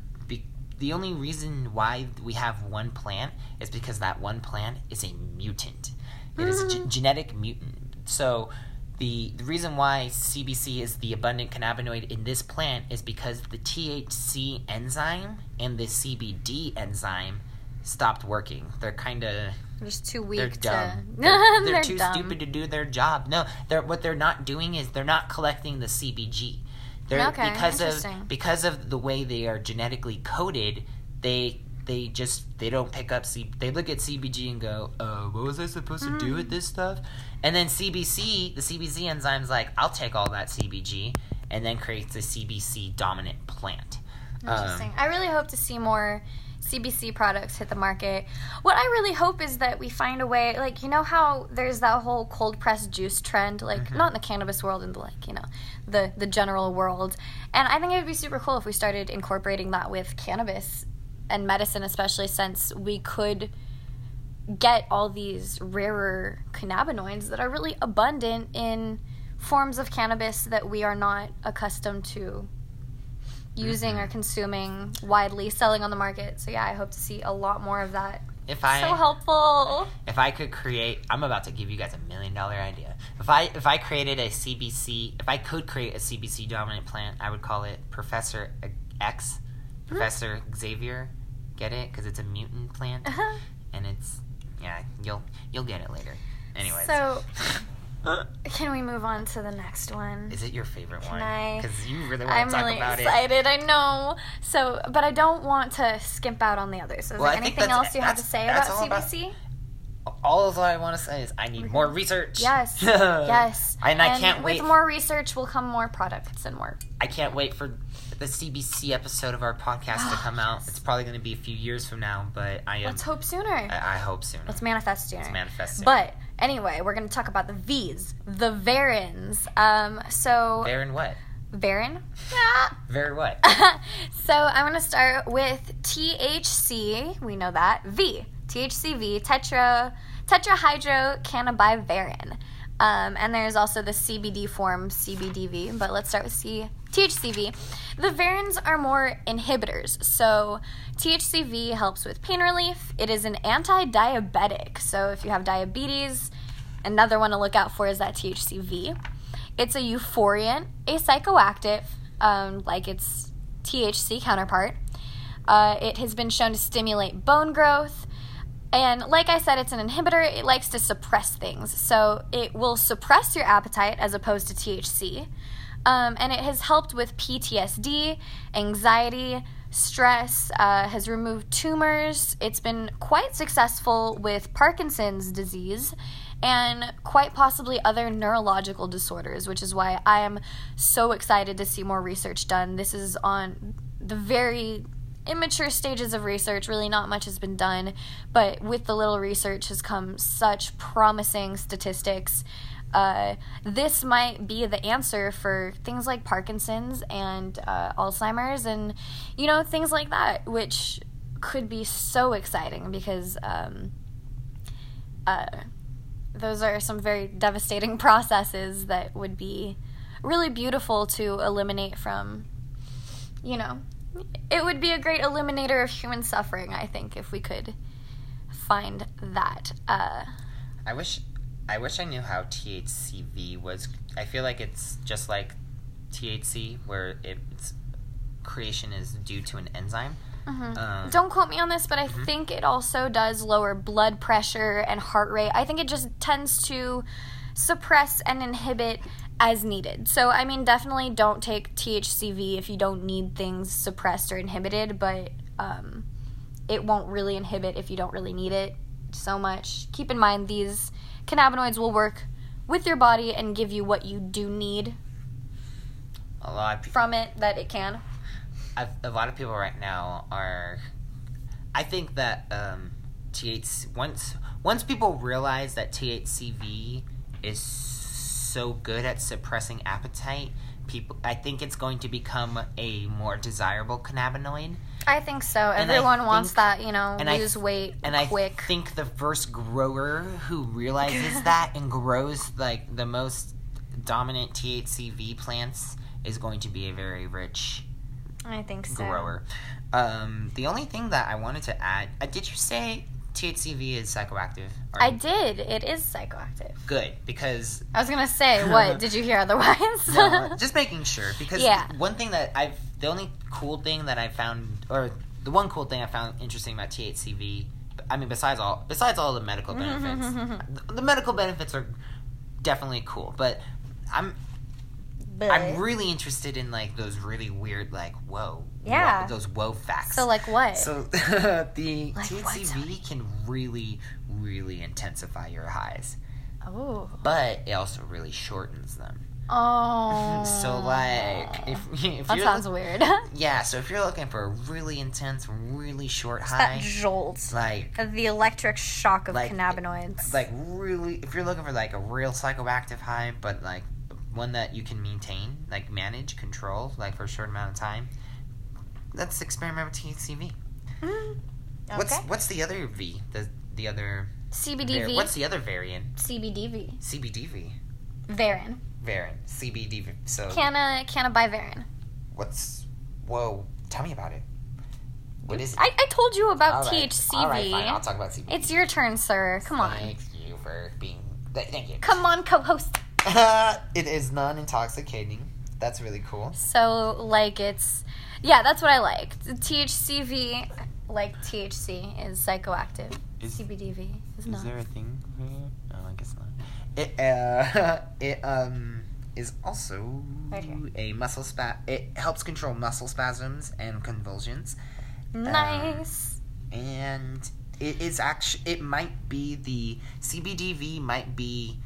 The only reason why we have one plant is because that one plant is a mutant. It is a Mhm. genetic mutant. So the the reason why CBC is the abundant cannabinoid in this plant is because the THC enzyme and the CBD enzyme stopped working. They're kind of They're just too they're weak dumb. to. They're, they're They're too dumb. stupid to do their job. No, they're what they're not doing is they're not collecting the CBG. They're Okay, because of because of the way they are genetically coded. They they just they don't pick up C. They look at CBG and go, "Uh, what was I supposed to do with this stuff?" And then CBC, the CBC enzyme's like, "I'll take all that CBG," and then creates a CBC dominant plant. Um, Interesting. I really hope to see more CBC products hit the market. What I really hope is that we find a way, like you know how there's that whole cold pressed juice trend, like Mm-hmm. not in the cannabis world, in the like you know the the general world. And I think it would be super cool if we started incorporating that with cannabis and medicine, especially since we could get all these rarer cannabinoids that are really abundant in forms of cannabis that we are not accustomed to using or consuming widely selling on the market. So yeah, I hope to see a lot more of that. If I so helpful. if I could create, I'm about to give you guys a million dollar idea. If I if I created a CBC, if I could create a CBC dominant plant, I would call it Professor X, Professor Xavier. Get it? Because it's a mutant plant, Uh-huh. and it's yeah. You'll you'll get it later. Anyways. So can we move on to the next one? Is it your favorite one? I- Because you really want I'm to talk really about it. I'm excited. I know. So, but I don't want to skimp out on the others. Is Well, there I anything else you have to say about all about- CBC? All of I want to say is I need more research. Yes. yes. And I can't wait. With more research will come more products and more. I can't wait for the CBC episode of our podcast to come out. It's probably going to be a few years from now, but I am. Let's hope sooner. I, I hope sooner. Let's manifest sooner. Let's manifest soon. But anyway, we're going to talk about the V's, the Varins. Um, so Baron what? Varin. Ah. Very what? so I'm going to start with THC. We know that V. THCV, tetra tetrahydrocannabivarin. Um, and there's also the CBD form CBDV, but let's start with C THCV. The varins are more inhibitors. So THCV helps with pain relief. It is an anti-diabetic. So if you have diabetes, another one to look out for is that THCV. It's a euphoriant, a psychoactive, um, like its THC counterpart. Uh, it has been shown to stimulate bone growth. And like I said, it's an inhibitor. It likes to suppress things. So it will suppress your appetite as opposed to THC. Um, and it has helped with PTSD, anxiety, stress, uh, has removed tumors. It's been quite successful with Parkinson's disease and quite possibly other neurological disorders, which is why I am so excited to see more research done. This is on the very immature stages of research. Really, not much has been done, but with the little research has come such promising statistics. Uh, this might be the answer for things like Parkinson's and uh, Alzheimer's, and you know things like that, which could be so exciting because um, uh, those are some very devastating processes that would be really beautiful to eliminate from, you know, it would be a great eliminator of human suffering, I think, if we could find that. Uh, I wish, I wish I knew how THCV was. I feel like it's just like THC, where its creation is due to an enzyme. mhm. Um, Don't quote me on this, but I think it also does lower blood pressure and heart rate. I think it just tends to suppress and inhibit as needed. So, I mean, definitely don't take THCV if you don't need things suppressed or inhibited, but um, it won't really inhibit if you don't really need it so much. Keep in mind, these cannabinoids will work with your body and give you what you do need a lot. Pe- from it that it can. I've, a lot of people right now are. I think that um, THC once once people realize that THCV is so good at suppressing appetite, people I think it's going to become a more desirable cannabinoid. I think so. And I Everyone wants that, you know, and I lose th- weight And quick. I think the first grower who realizes that and grows like the most dominant THCV plants is going to be a very rich I think so. grower. Um, the only thing that I wanted to add, uh, did you say THCV is psychoactive? Or- I did. It is psychoactive. good because I was gonna say, what did you hear otherwise? no, just making sure because Yeah. one thing that I've the only cool thing that I found or the one cool thing I found interesting about THCV, I mean besides all besides all the medical mm-hmm, benefits, mm-hmm, mm-hmm. the, the medical benefits are definitely cool, but I'm But- I'm really interested in like those really weird like whoa Yeah. whoa- those whoa facts. so like what? So the Like what, can really, really intensify your highs, oh, but it also really shortens them. Oh. So like if if that sounds weird. yeah, so if you're looking for a really intense, really short that high, jolt like the electric shock of Like- cannabinoids. Eh, like really if you're looking for like a real psychoactive high, but like one that you can maintain, like manage, control, like for a short amount of time, let's experiment with THCV. Mm. What's Okay. what's the other V? The the other CBDV. var- what's the other variant? CBDV. CBDV Varin. Varin. CBDV. So Canna canna buy Varin. what's whoa? Tell me about it. What is it? I, I told you about All right. THCV. All right, fine. I'll talk about CBD. It's your turn, sir. Come on. Thank you for being. th- Thank you. Come on, co-host. it is non-intoxicating. That's really cool. So like it's yeah, that's what I like. The THCV like THC is psychoactive. Is- CBDV is not. Is there a thing? I guess not. It uh, it um is also Right a muscle spa. It helps control muscle spasms and convulsions, nice. and it is actually it might be the CBDV might be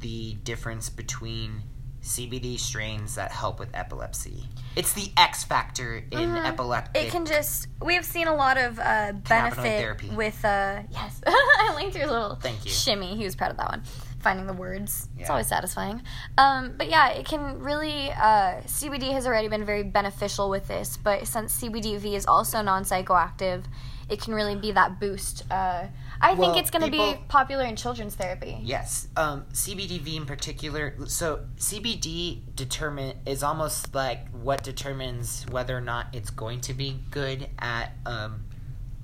the difference between CBD strains that help with epilepsy. It's the X factor in Mhm. epileptic. It can just we have seen a lot of uh, benefit with uh yes. I linked your little Thank you. shimmy. He was proud of that one. Finding the words. It's always satisfying. Um, but yeah, it can really uh, CBD has already been very beneficial with this, but since CBDV is also non psychoactive, it can really be that boost. Uh, I Well, think it's going to be popular in children's therapy. Yes, um, CBDV in particular. So CBD determine is almost like what determines whether or not it's going to be good at um,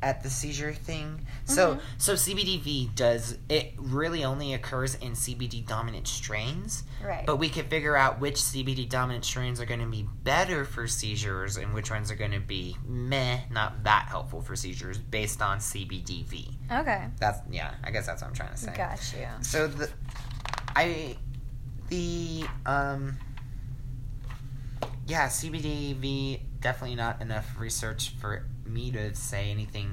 at the seizure thing. So Mhm. so CBDV does it really only occurs in CBD dominant strains, Right. but we can figure out which CBD dominant strains are going to be better for seizures and which ones are going to be meh, not that helpful for seizures based on CBDV. okay. That's yeah, I guess that's what I'm trying to say. Got you. So the I the um yeah, CBDV definitely not enough research for me to say anything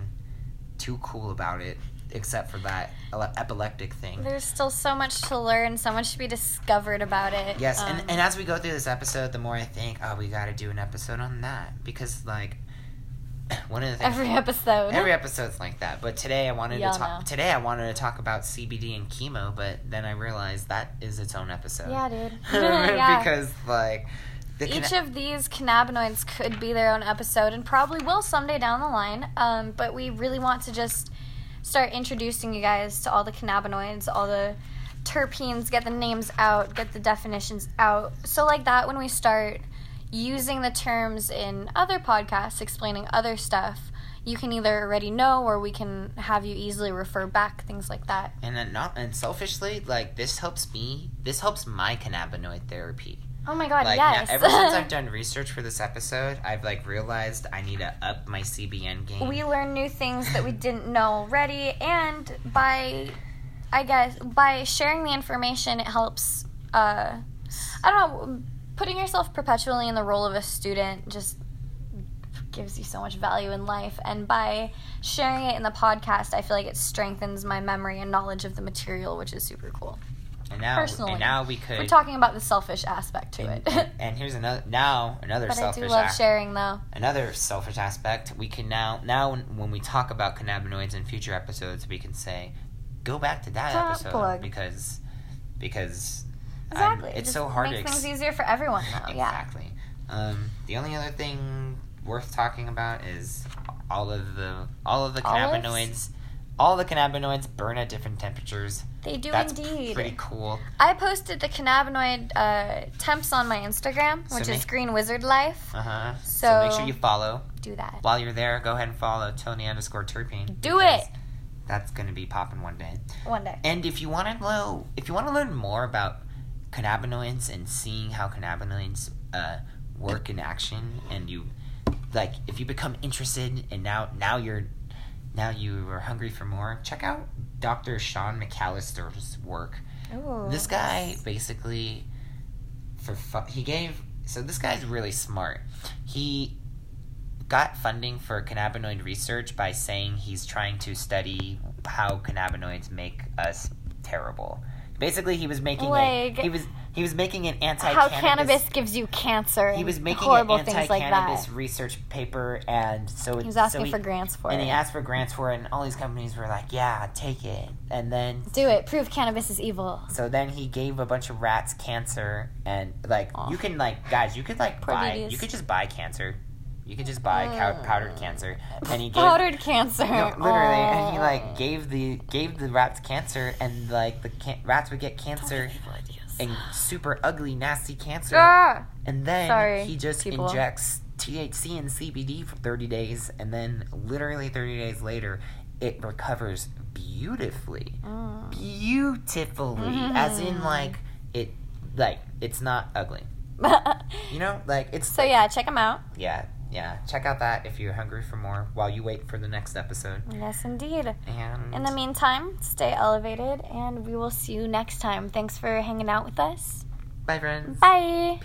too cool about it except for that epileptic thing. There's still so much to learn, so much to be discovered about it. Yes, Um, and, and as we go through this episode, the more I think, oh, we got to do an episode on that because like one of the things every episode. Every episode's like that, but today I wanted Y'all to talk. know. Today I wanted to talk about CBD and chemo, but then I realized that is its own episode. yeah, dude. yeah. because like Each of these cannabinoids could be their own episode and probably will someday down the line. Um, but we really want to just start introducing you guys to all the cannabinoids, all the terpenes, get the names out, get the definitions out. So, like that, when we start using the terms in other podcasts explaining other stuff, you can either already know or we can have you easily refer back, things like that. and then not and selfishly, like this helps me. This helps my cannabinoid therapy. Oh my god, Like now- yes. ever since I've done research for this episode, I've like realized I need to up my CBN game. we learn new things that we didn't know already and by i guess by sharing the information it helps uh i don't know putting yourself perpetually in the role of a student just gives you so much value in life and by sharing it in the podcast i feel like it strengthens my memory and knowledge of the material which is super cool and now, personally, and now we could. we're talking about the selfish aspect to and, it and, and here's another now another but i selfish do love act- sharing though another selfish aspect we can now now when, when we talk about cannabinoids in future episodes we can say go back to that Top episode plug. because because exactly It it's just so hard makes to ex- things easier for everyone though yeah exactly um, the only other thing worth talking about is all of the all of the Olives? All the cannabinoids burn at different temperatures they do indeed. that's indeed pretty cool I posted the cannabinoid uh, temps on my Instagram, So which ma- is Green Wizard Life. uh-huh so, make sure you follow Do that. while you're there go ahead and follow tony underscore terpene Do it! that's gonna be popping one day One day. And if you want to know, if you want to learn more about cannabinoids and seeing how cannabinoids uh, work in action, and you like, if you become interested, and now now you're now you are hungry for more, check out Dr. Sean McAllister's work. Ooh. This guy basically, for fu- he gave so this guy's really smart. He got funding for cannabinoid research by saying he's trying to study how cannabinoids make us terrible. Basically, he was making Like- a, he was he was making an anti How cannabis gives you cancer. He was making horrible an things like anti-cannabis that. research paper, and so He was so asking he- for grants for it. and it. he asked for grants for it, and all these companies were like, "Yeah, take it." And then Do it. Prove cannabis is evil. So then he gave a bunch of rats cancer, and like you can like guys, you could like Poor buy, babies. you could just buy cancer, you could just buy cow- powdered cancer, and he gave Powdered cancer. no, literally, and he like gave the gave the rats cancer, and like the can- rats would get cancer and super ugly, nasty cancer, Ah! and then Sorry, he just people. injects THC and CBD for thirty days, and then literally thirty days later, it recovers beautifully Mm. beautifully as in Mhm. like it like it's not ugly you know like it's so yeah, check him out. yeah yeah check out that if you're hungry for more while you wait for the next episode Yes, indeed. and In the meantime, stay elevated, and we will see you next time. Thanks for hanging out with us. bye friends Bye.